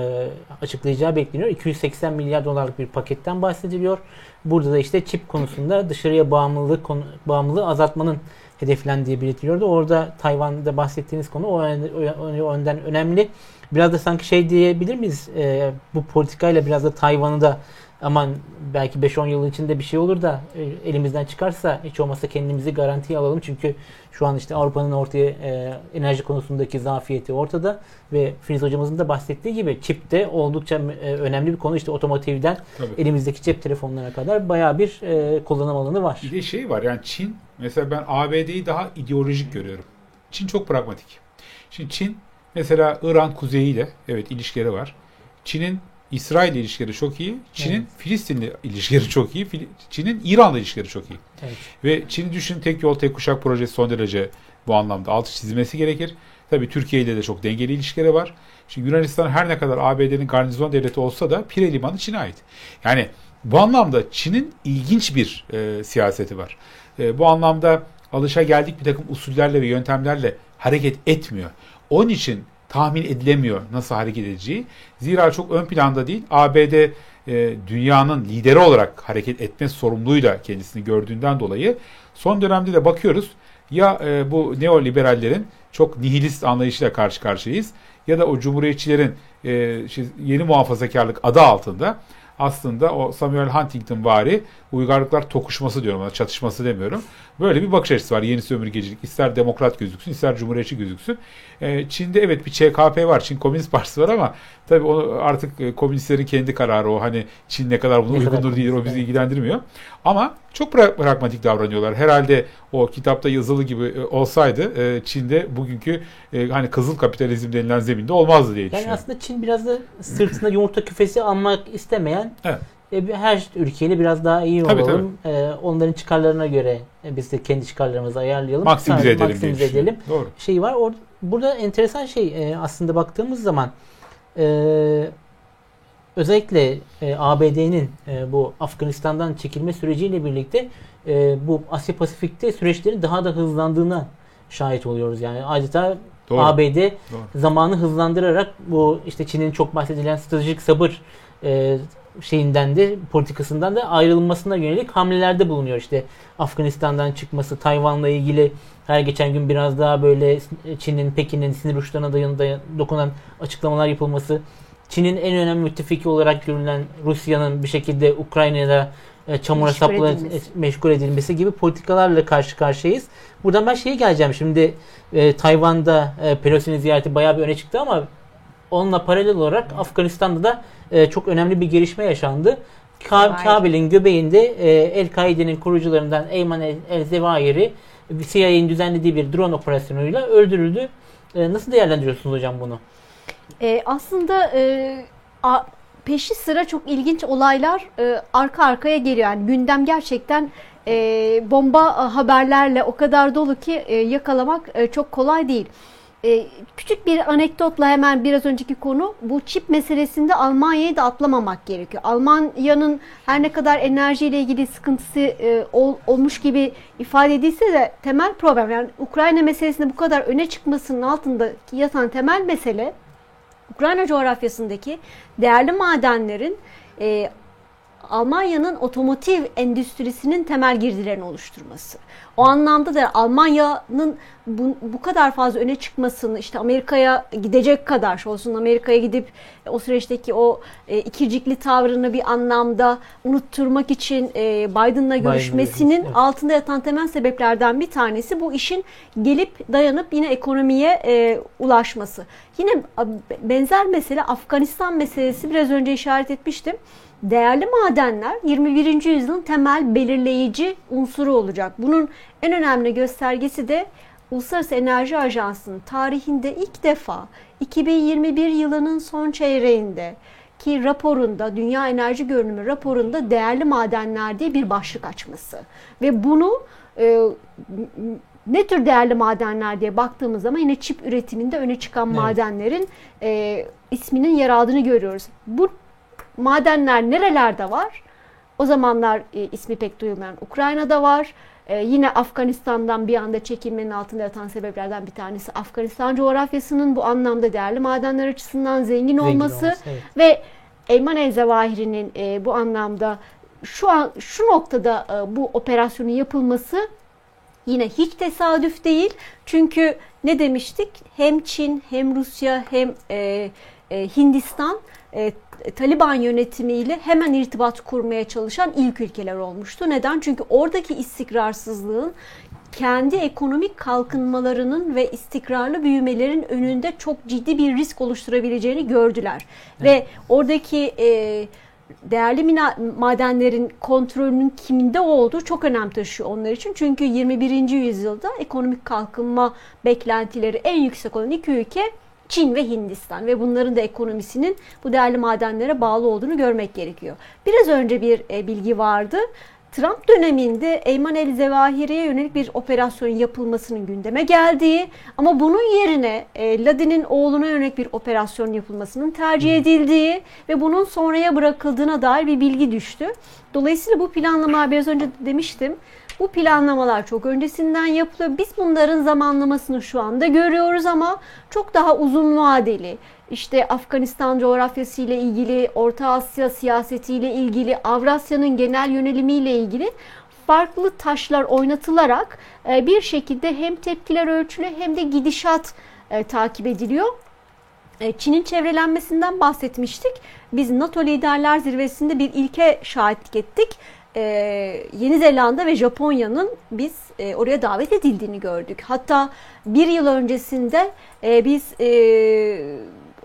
açıklayacağı bekleniyor. 280 milyar dolarlık bir paketten bahsediliyor. Burada da işte çip konusunda dışarıya bağımlılık konu, bağımlılığı azaltmanın hedeflendiği belirtiliyordu. Orada Tayvan'da bahsettiğiniz konu o, yönden- o yönden önemli. Biraz da sanki şey diyebilir miyiz? E, bu politikayla biraz da Tayvan'ı da aman belki 5-10 yıl içinde bir şey olur da e, elimizden çıkarsa hiç olmazsa kendimizi garantiye alalım. Çünkü şu an işte Avrupa'nın ortaya e, enerji konusundaki zafiyeti ortada ve Filiz hocamızın da bahsettiği gibi çip de oldukça e, önemli bir konu. İşte otomotivden Tabii. elimizdeki cep telefonlarına kadar bayağı bir e, kullanım alanı var. Bir de şey var yani Çin mesela ben ABD'yi daha ideolojik görüyorum. Çin çok pragmatik. Şimdi Çin mesela İran kuzeyiyle evet ilişkileri var. Çin'in İsrail ilişkileri çok iyi. Çin'in Evet. Filistin'le ilişkileri çok iyi. Çin'in İran'la ilişkileri çok iyi. Evet. Ve Çin'i düşün tek yol tek kuşak projesi son derece bu anlamda altı çizilmesi gerekir. Tabii Türkiye ile de çok dengeli ilişkileri var. Şimdi Yunanistan her ne kadar ABD'nin garnizon devleti olsa da Pire Limanı Çin'e ait. Yani bu anlamda Çin'in ilginç bir e, siyaseti var. E, bu anlamda alışa geldik bir takım usullerle ve yöntemlerle hareket etmiyor. Onun için tahmin edilemiyor nasıl hareket edeceği. Zira çok ön planda değil. ABD e, dünyanın lideri olarak hareket etme sorumluluğuyla kendisini gördüğünden dolayı son dönemde de bakıyoruz ya e, bu neoliberallerin çok nihilist anlayışıyla karşı karşıyayız ya da o cumhuriyetçilerin e, şey, yeni muhafazakarlık adı altında aslında o Samuel Huntington vari uygarlıklar tokuşması diyorum ona çatışması demiyorum. Böyle bir bakış açısı var yeni sömürgecilik. İster demokrat gözüksün ister cumhuriyetçi gözüksün. E, Çin'de evet bir ÇKP var. Çin Komünist Partisi var ama tabii onu artık e, komünistlerin kendi kararı o. Hani Çin ne kadar buna uygundur değil o bizi ilgilendirmiyor. Ama çok pra- pragmatik davranıyorlar. Herhalde o kitapta yazılı gibi e, olsaydı e, Çin'de bugünkü e, hani kızıl kapitalizm denilen zeminde olmazdı diye Yani düşünüyorum. aslında Çin biraz da sırtına yumurta küfesi almak istemeyen Evet. E, her ülkeyle biraz daha iyi Tabii, olalım. E, onların çıkarlarına göre e, biz de kendi çıkarlarımızı ayarlayalım. Maksimize Sadece edelim maksimize edelim. Doğru. Şey var. Or, burada enteresan şey e, aslında baktığımız zaman e, özellikle e, ABD'nin e, bu Afganistan'dan çekilme süreciyle birlikte e, bu Asya Pasifik'te süreçlerin daha da hızlandığına şahit oluyoruz. Yani adeta Doğru. ABD Doğru. zamanı hızlandırarak bu işte Çin'in çok bahsedilen stratejik sabır e, şeyinden de politikasından da ayrılmasına yönelik hamlelerde bulunuyor. İşte Afganistan'dan çıkması, Tayvan'la ilgili her geçen gün biraz daha böyle Çin'in, Pekin'in sinir uçlarına dayan, dayan- dokunan açıklamalar yapılması, Çin'in en önemli müttefiki olarak görülen Rusya'nın bir şekilde Ukrayna'da e, çamura sapla edilmesi. meşgul edilmesi gibi politikalarla karşı karşıyayız. Buradan ben şeye geleceğim. Şimdi e, Tayvan'da e, Pelosi'nin ziyareti bayağı bir öne çıktı ama onunla paralel olarak Afganistan'da da e, çok önemli bir gelişme yaşandı. Ka-. Kabil'in göbeğinde e, El-Kaide'nin kurucularından Eyman El- El-Zevahiri CIA'nin düzenlediği bir drone operasyonuyla öldürüldü. E, nasıl değerlendiriyorsunuz hocam bunu? E, aslında e, a- peşi sıra çok ilginç olaylar e, arka arkaya geliyor. Yani gündem gerçekten e, bomba haberlerle o kadar dolu ki e, yakalamak e, çok kolay değil. E, küçük bir anekdotla hemen biraz önceki konu bu çip meselesinde Almanya'yı da atlamamak gerekiyor. Almanya'nın her ne kadar enerjiyle ilgili sıkıntısı e, ol, olmuş gibi ifade edilse de temel problem yani Ukrayna meselesinde bu kadar öne çıkmasının altında yatan temel mesele Ukrayna coğrafyasındaki değerli madenlerin e, Almanya'nın otomotiv endüstrisinin temel girdilerini oluşturması. O anlamda da Almanya'nın bu, bu kadar fazla öne çıkmasını işte Amerika'ya gidecek kadar olsun Amerika'ya gidip o süreçteki o e, ikircikli tavrını bir anlamda unutturmak için e, Biden'la görüşmesinin evet. altında yatan temel sebeplerden bir tanesi bu işin gelip dayanıp yine ekonomiye e, ulaşması. Yine benzer mesele Afganistan meselesi biraz önce işaret etmiştim. Değerli madenler 21. yüzyılın temel belirleyici unsuru olacak. Bunun en önemli göstergesi de Uluslararası Enerji Ajansı'nın tarihinde ilk defa 2021 yılının son çeyreğinde ki raporunda Dünya Enerji Görünümü raporunda değerli madenler diye bir başlık açması ve bunu e, ne tür değerli madenler diye baktığımız zaman yine çip üretiminde öne çıkan evet. madenlerin e, isminin yer aldığını görüyoruz. Bu madenler nerelerde var? O zamanlar e, ismi pek duyulmayan Ukrayna'da var. E, yine Afganistan'dan bir anda çekilmenin altında yatan sebeplerden bir tanesi Afganistan coğrafyasının bu anlamda değerli madenler açısından zengin, zengin olması, olması evet. ve Eyman El Zawahiri'nin e, bu anlamda şu an şu noktada e, bu operasyonun yapılması yine hiç tesadüf değil. Çünkü ne demiştik? Hem Çin hem Rusya hem e, e, Hindistan e, Taliban yönetimiyle hemen irtibat kurmaya çalışan ilk ülkeler olmuştu. Neden? Çünkü oradaki istikrarsızlığın kendi ekonomik kalkınmalarının ve istikrarlı büyümelerin önünde çok ciddi bir risk oluşturabileceğini gördüler. Evet. Ve oradaki e, değerli madenlerin kontrolünün kiminde olduğu çok önem taşıyor onlar için. Çünkü 21. yüzyılda ekonomik kalkınma beklentileri en yüksek olan iki ülke Çin ve Hindistan ve bunların da ekonomisinin bu değerli madenlere bağlı olduğunu görmek gerekiyor. Biraz önce bir e, bilgi vardı. Trump döneminde Eyman El Zevahiri'ye yönelik bir operasyon yapılmasının gündeme geldiği ama bunun yerine e, Ladin'in oğluna yönelik bir operasyon yapılmasının tercih edildiği ve bunun sonraya bırakıldığına dair bir bilgi düştü. Dolayısıyla bu planlama biraz önce demiştim bu planlamalar çok öncesinden yapılıyor. Biz bunların zamanlamasını şu anda görüyoruz ama çok daha uzun vadeli. İşte Afganistan coğrafyası ile ilgili, Orta Asya siyaseti ile ilgili, Avrasya'nın genel yönelimi ile ilgili farklı taşlar oynatılarak e, bir şekilde hem tepkiler ölçülü hem de gidişat e, takip ediliyor. E, Çin'in çevrelenmesinden bahsetmiştik. Biz NATO Liderler Zirvesi'nde bir ilke şahitlik ettik e, Yeni Zelanda ve Japonya'nın biz e, oraya davet edildiğini gördük. Hatta bir yıl öncesinde e, biz e,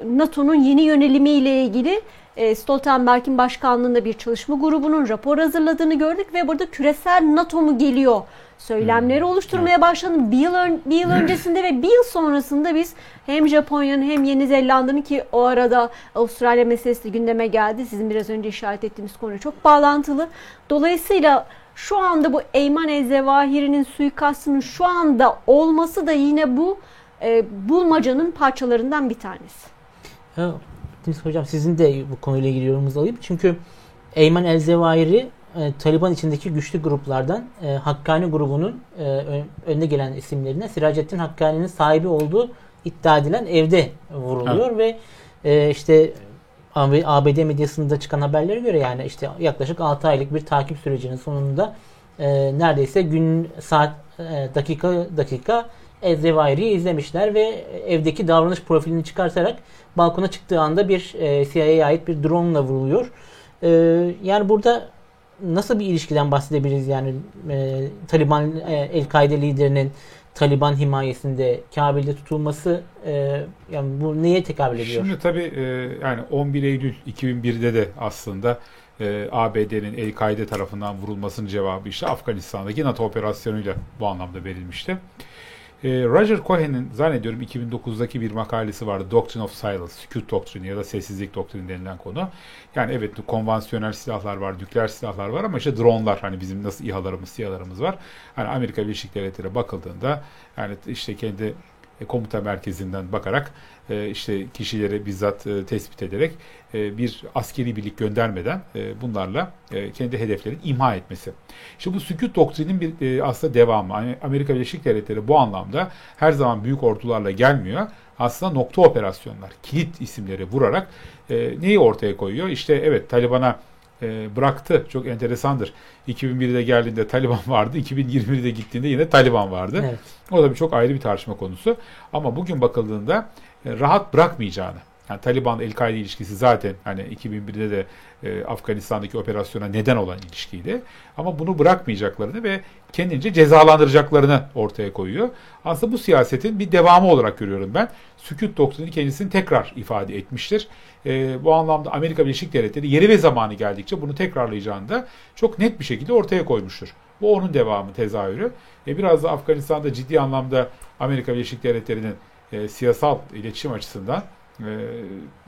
NATO'nun yeni yönelimiyle ilgili e, Stoltenberg'in başkanlığında bir çalışma grubunun rapor hazırladığını gördük ve burada küresel NATO mu geliyor söylemleri hmm. oluşturmaya başladı. Bir yıl, ön, bir yıl öncesinde ve bir yıl sonrasında biz hem Japonya'nın hem Yeni Zelanda'nın ki o arada Avustralya meselesi gündeme geldi. Sizin biraz önce işaret ettiğiniz konu çok bağlantılı. Dolayısıyla şu anda bu Eyman Ezzevahiri'nin suikastının şu anda olması da yine bu e, bulmacanın parçalarından bir tanesi. Evet, hocam sizin de bu konuyla ilgili yorumunuzu alayım. Çünkü Eyman Elzevahiri e, Taliban içindeki güçlü gruplardan e, Hakkani grubunun e, önde gelen isimlerine Siracettin Hakkani'nin sahibi olduğu iddia edilen evde vuruluyor evet. ve e, işte ABD medyasında çıkan haberlere göre yani işte yaklaşık 6 aylık bir takip sürecinin sonunda e, neredeyse gün saat e, dakika dakika Ezrevairi'yi izlemişler ve evdeki davranış profilini çıkartarak balkona çıktığı anda bir e, CIA'ya ait bir drone ile vuruluyor. E, yani burada nasıl bir ilişkiden bahsedebiliriz yani e, Taliban e, El-Kaide liderinin Taliban himayesinde Kabil'de tutulması e, yani bu neye tekabül ediyor? Şimdi tabii e, yani 11 Eylül 2001'de de aslında e, ABD'nin El-Kaide tarafından vurulmasının cevabı işte Afganistan'daki NATO operasyonuyla bu anlamda verilmişti. E, Roger Cohen'in zannediyorum 2009'daki bir makalesi vardı. Doctrine of Silence, sükut doktrini ya da sessizlik doktrini denilen konu. Yani evet konvansiyonel silahlar var, nükleer silahlar var ama işte dronlar hani bizim nasıl İHA'larımız, SİHA'larımız var. Hani Amerika Birleşik Devletleri'ne bakıldığında yani işte kendi e, komuta merkezinden bakarak e, işte kişileri bizzat e, tespit ederek bir askeri birlik göndermeden bunlarla kendi hedeflerini imha etmesi. İşte bu sükut doktrinin bir aslında devamı. Amerika Birleşik Devletleri bu anlamda her zaman büyük ordularla gelmiyor. Aslında nokta operasyonlar, kilit isimleri vurarak neyi ortaya koyuyor? İşte evet Taliban'a bıraktı. Çok enteresandır. 2001'de geldiğinde Taliban vardı. 2021'de gittiğinde yine Taliban vardı. Evet. O da bir çok ayrı bir tartışma konusu. Ama bugün bakıldığında e, rahat bırakmayacağını yani Taliban El-Kaide ilişkisi zaten hani 2001'de de e, Afganistan'daki operasyona neden olan ilişkiydi. Ama bunu bırakmayacaklarını ve kendince cezalandıracaklarını ortaya koyuyor. Aslında bu siyasetin bir devamı olarak görüyorum ben. Sükut doktrini kendisini tekrar ifade etmiştir. E, bu anlamda Amerika Birleşik Devletleri yeri ve zamanı geldikçe bunu tekrarlayacağını da çok net bir şekilde ortaya koymuştur. Bu onun devamı, tezahürü. E, biraz da Afganistan'da ciddi anlamda Amerika Birleşik Devletleri'nin e, siyasal iletişim açısından e,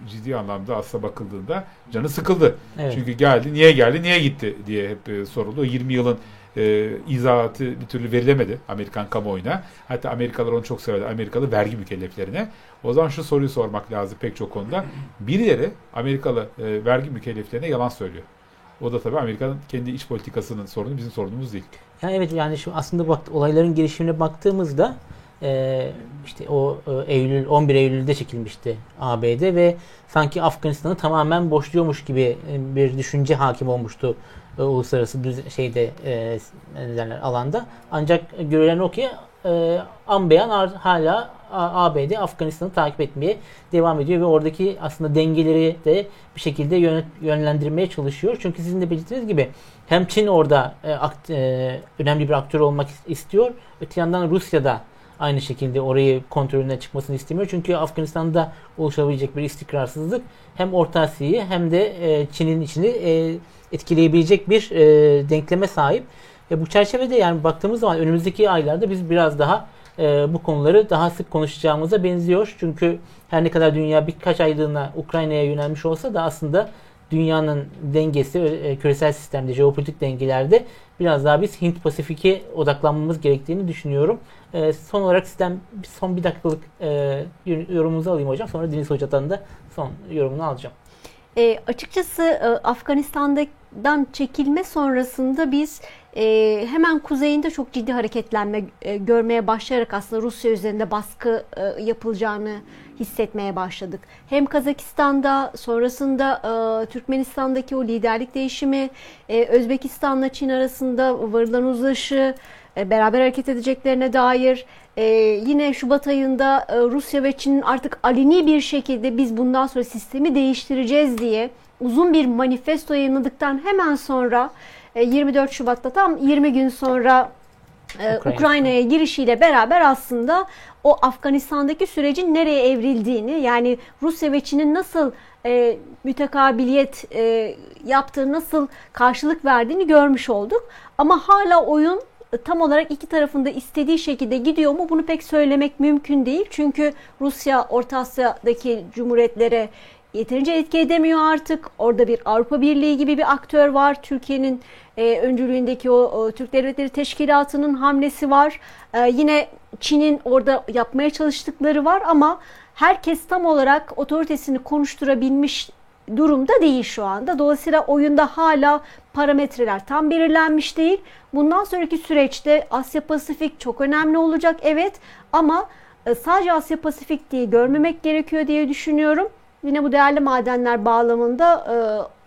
ciddi anlamda aslında bakıldığında canı sıkıldı. Evet. Çünkü geldi, niye geldi, niye gitti diye hep e, soruldu. 20 yılın e, izahatı bir türlü verilemedi Amerikan kamuoyuna. Hatta Amerikalılar onu çok severdi. Amerikalı vergi mükelleflerine. O zaman şu soruyu sormak lazım pek çok konuda. Birileri Amerikalı e, vergi mükelleflerine yalan söylüyor. O da tabii Amerika'nın kendi iç politikasının sorunu bizim sorunumuz değil. Yani evet yani şu aslında bak olayların gelişimine baktığımızda e, işte o e, Eylül 11 Eylül'de çekilmişti ABD ve sanki Afganistan'ı tamamen boşluyormuş gibi e, bir düşünce hakim olmuştu e, uluslararası düz, şeyde e, alanda. Ancak görülen o ki e, Ambeyan hala ABD Afganistan'ı takip etmeye devam ediyor ve oradaki aslında dengeleri de bir şekilde yönlendirmeye çalışıyor. Çünkü sizin de belirttiğiniz gibi hem Çin orada e, önemli bir aktör olmak istiyor. Öte yandan Rusya da aynı şekilde orayı kontrolüne çıkmasını istemiyor. Çünkü Afganistan'da oluşabilecek bir istikrarsızlık hem Orta Asya'yı hem de e, Çin'in içini e, etkileyebilecek bir e, denkleme sahip. E, bu çerçevede yani baktığımız zaman önümüzdeki aylarda biz biraz daha e, bu konuları daha sık konuşacağımıza benziyor. Çünkü her ne kadar dünya birkaç aylığına Ukrayna'ya yönelmiş olsa da aslında dünyanın dengesi, e, küresel sistemde, jeopolitik dengelerde biraz daha biz Hint-Pasifik'e odaklanmamız gerektiğini düşünüyorum. E, son olarak sizden son bir dakikalık e, yorumunuzu alayım hocam. Sonra Deniz Hoca'dan da son yorumunu alacağım. E, açıkçası e, Afganistan'dan çekilme sonrasında biz e, hemen kuzeyinde çok ciddi hareketlenme e, görmeye başlayarak aslında Rusya üzerinde baskı e, yapılacağını hissetmeye başladık. Hem Kazakistan'da sonrasında e, Türkmenistan'daki o liderlik değişimi, e, Özbekistan'la Çin arasında varılan uzlaşı, e, beraber hareket edeceklerine dair e, yine Şubat ayında e, Rusya ve Çin'in artık aleni bir şekilde biz bundan sonra sistemi değiştireceğiz diye uzun bir manifesto yayınladıktan hemen sonra 24 Şubat'ta tam 20 gün sonra Ukrayna. Ukrayna'ya girişiyle beraber aslında o Afganistan'daki sürecin nereye evrildiğini yani Rusya ve Çin'in nasıl e, mütekabiliyet e, yaptığı nasıl karşılık verdiğini görmüş olduk. Ama hala oyun tam olarak iki tarafında istediği şekilde gidiyor mu bunu pek söylemek mümkün değil. Çünkü Rusya Orta Asya'daki cumhuriyetlere yeterince etki edemiyor artık. Orada bir Avrupa Birliği gibi bir aktör var. Türkiye'nin e, öncülüğündeki o, o Türk Devletleri Teşkilatı'nın hamlesi var. E, yine Çin'in orada yapmaya çalıştıkları var ama herkes tam olarak otoritesini konuşturabilmiş durumda değil şu anda. Dolayısıyla oyunda hala parametreler tam belirlenmiş değil. Bundan sonraki süreçte Asya Pasifik çok önemli olacak evet ama e, sadece Asya Pasifik diye görmemek gerekiyor diye düşünüyorum. Yine bu değerli madenler bağlamında e,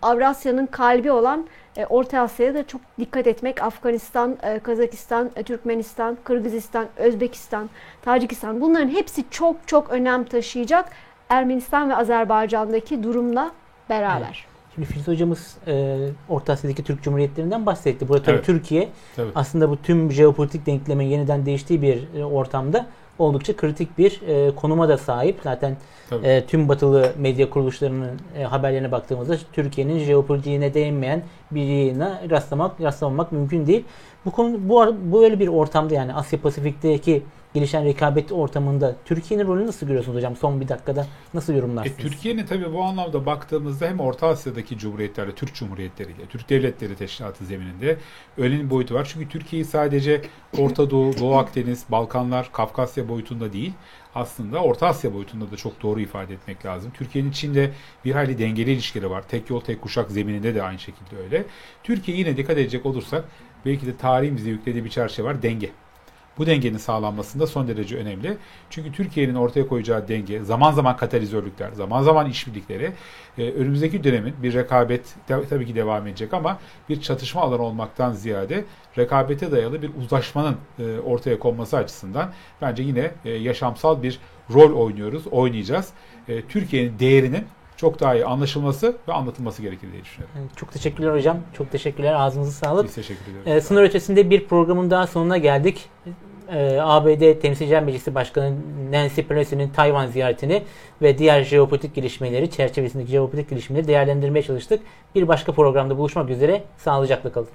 Avrasya'nın kalbi olan e, Orta Asya'ya da çok dikkat etmek. Afganistan, Kazakistan, Türkmenistan, Kırgızistan, Özbekistan, Tacikistan bunların hepsi çok çok önem taşıyacak. Ermenistan ve Azerbaycan'daki durumla beraber. Evet. Şimdi Filiz hocamız e, Orta Asya'daki Türk Cumhuriyetlerinden bahsetti. Burada tabii evet. Türkiye tabii. aslında bu tüm jeopolitik denklemin yeniden değiştiği bir e, ortamda oldukça kritik bir e, konuma da sahip. Zaten e, tüm batılı medya kuruluşlarının e, haberlerine baktığımızda Türkiye'nin jeopolitiğine değinmeyen bir yayına rastlamak, rastlamamak mümkün değil. Bu konu bu, bu öyle bir ortamda yani Asya Pasifik'teki gelişen rekabet ortamında Türkiye'nin rolünü nasıl görüyorsunuz hocam? Son bir dakikada nasıl E, yorumlarsınız? Türkiye'nin tabii bu anlamda baktığımızda hem Orta Asya'daki cumhuriyetlerle, Türk Cumhuriyetleriyle, Türk Devletleri Teşkilatı zemininde bir boyutu var. Çünkü Türkiye'yi sadece Orta Doğu, Doğu Akdeniz, Balkanlar, Kafkasya boyutunda değil, aslında Orta Asya boyutunda da çok doğru ifade etmek lazım. Türkiye'nin Çin'de bir hayli dengeli ilişkileri var. Tek yol, tek kuşak zemininde de aynı şekilde öyle. Türkiye yine dikkat edecek olursak belki de tarihin bize yüklediği bir çerçeve var, denge. Bu dengenin sağlanmasında son derece önemli. Çünkü Türkiye'nin ortaya koyacağı denge, zaman zaman katalizörlükler, zaman zaman işbirlikleri e, önümüzdeki dönemin bir rekabet de- tabii ki devam edecek ama bir çatışma alanı olmaktan ziyade rekabete dayalı bir uzlaşmanın e, ortaya konması açısından bence yine e, yaşamsal bir rol oynuyoruz, oynayacağız. E, Türkiye'nin değerinin çok daha iyi anlaşılması ve anlatılması gerekir diye düşünüyorum. Evet, Çok teşekkürler hocam. Çok teşekkürler. Ağzınıza sağlık. Biz teşekkür ediyoruz. Ee, sınır ötesinde bir programın daha sonuna geldik. Ee, ABD Temsilciler Meclisi Başkanı Nancy Pelosi'nin Tayvan ziyaretini ve diğer jeopolitik gelişmeleri çerçevesindeki jeopolitik gelişmeleri değerlendirmeye çalıştık. Bir başka programda buluşmak üzere. Sağlıcakla kalın.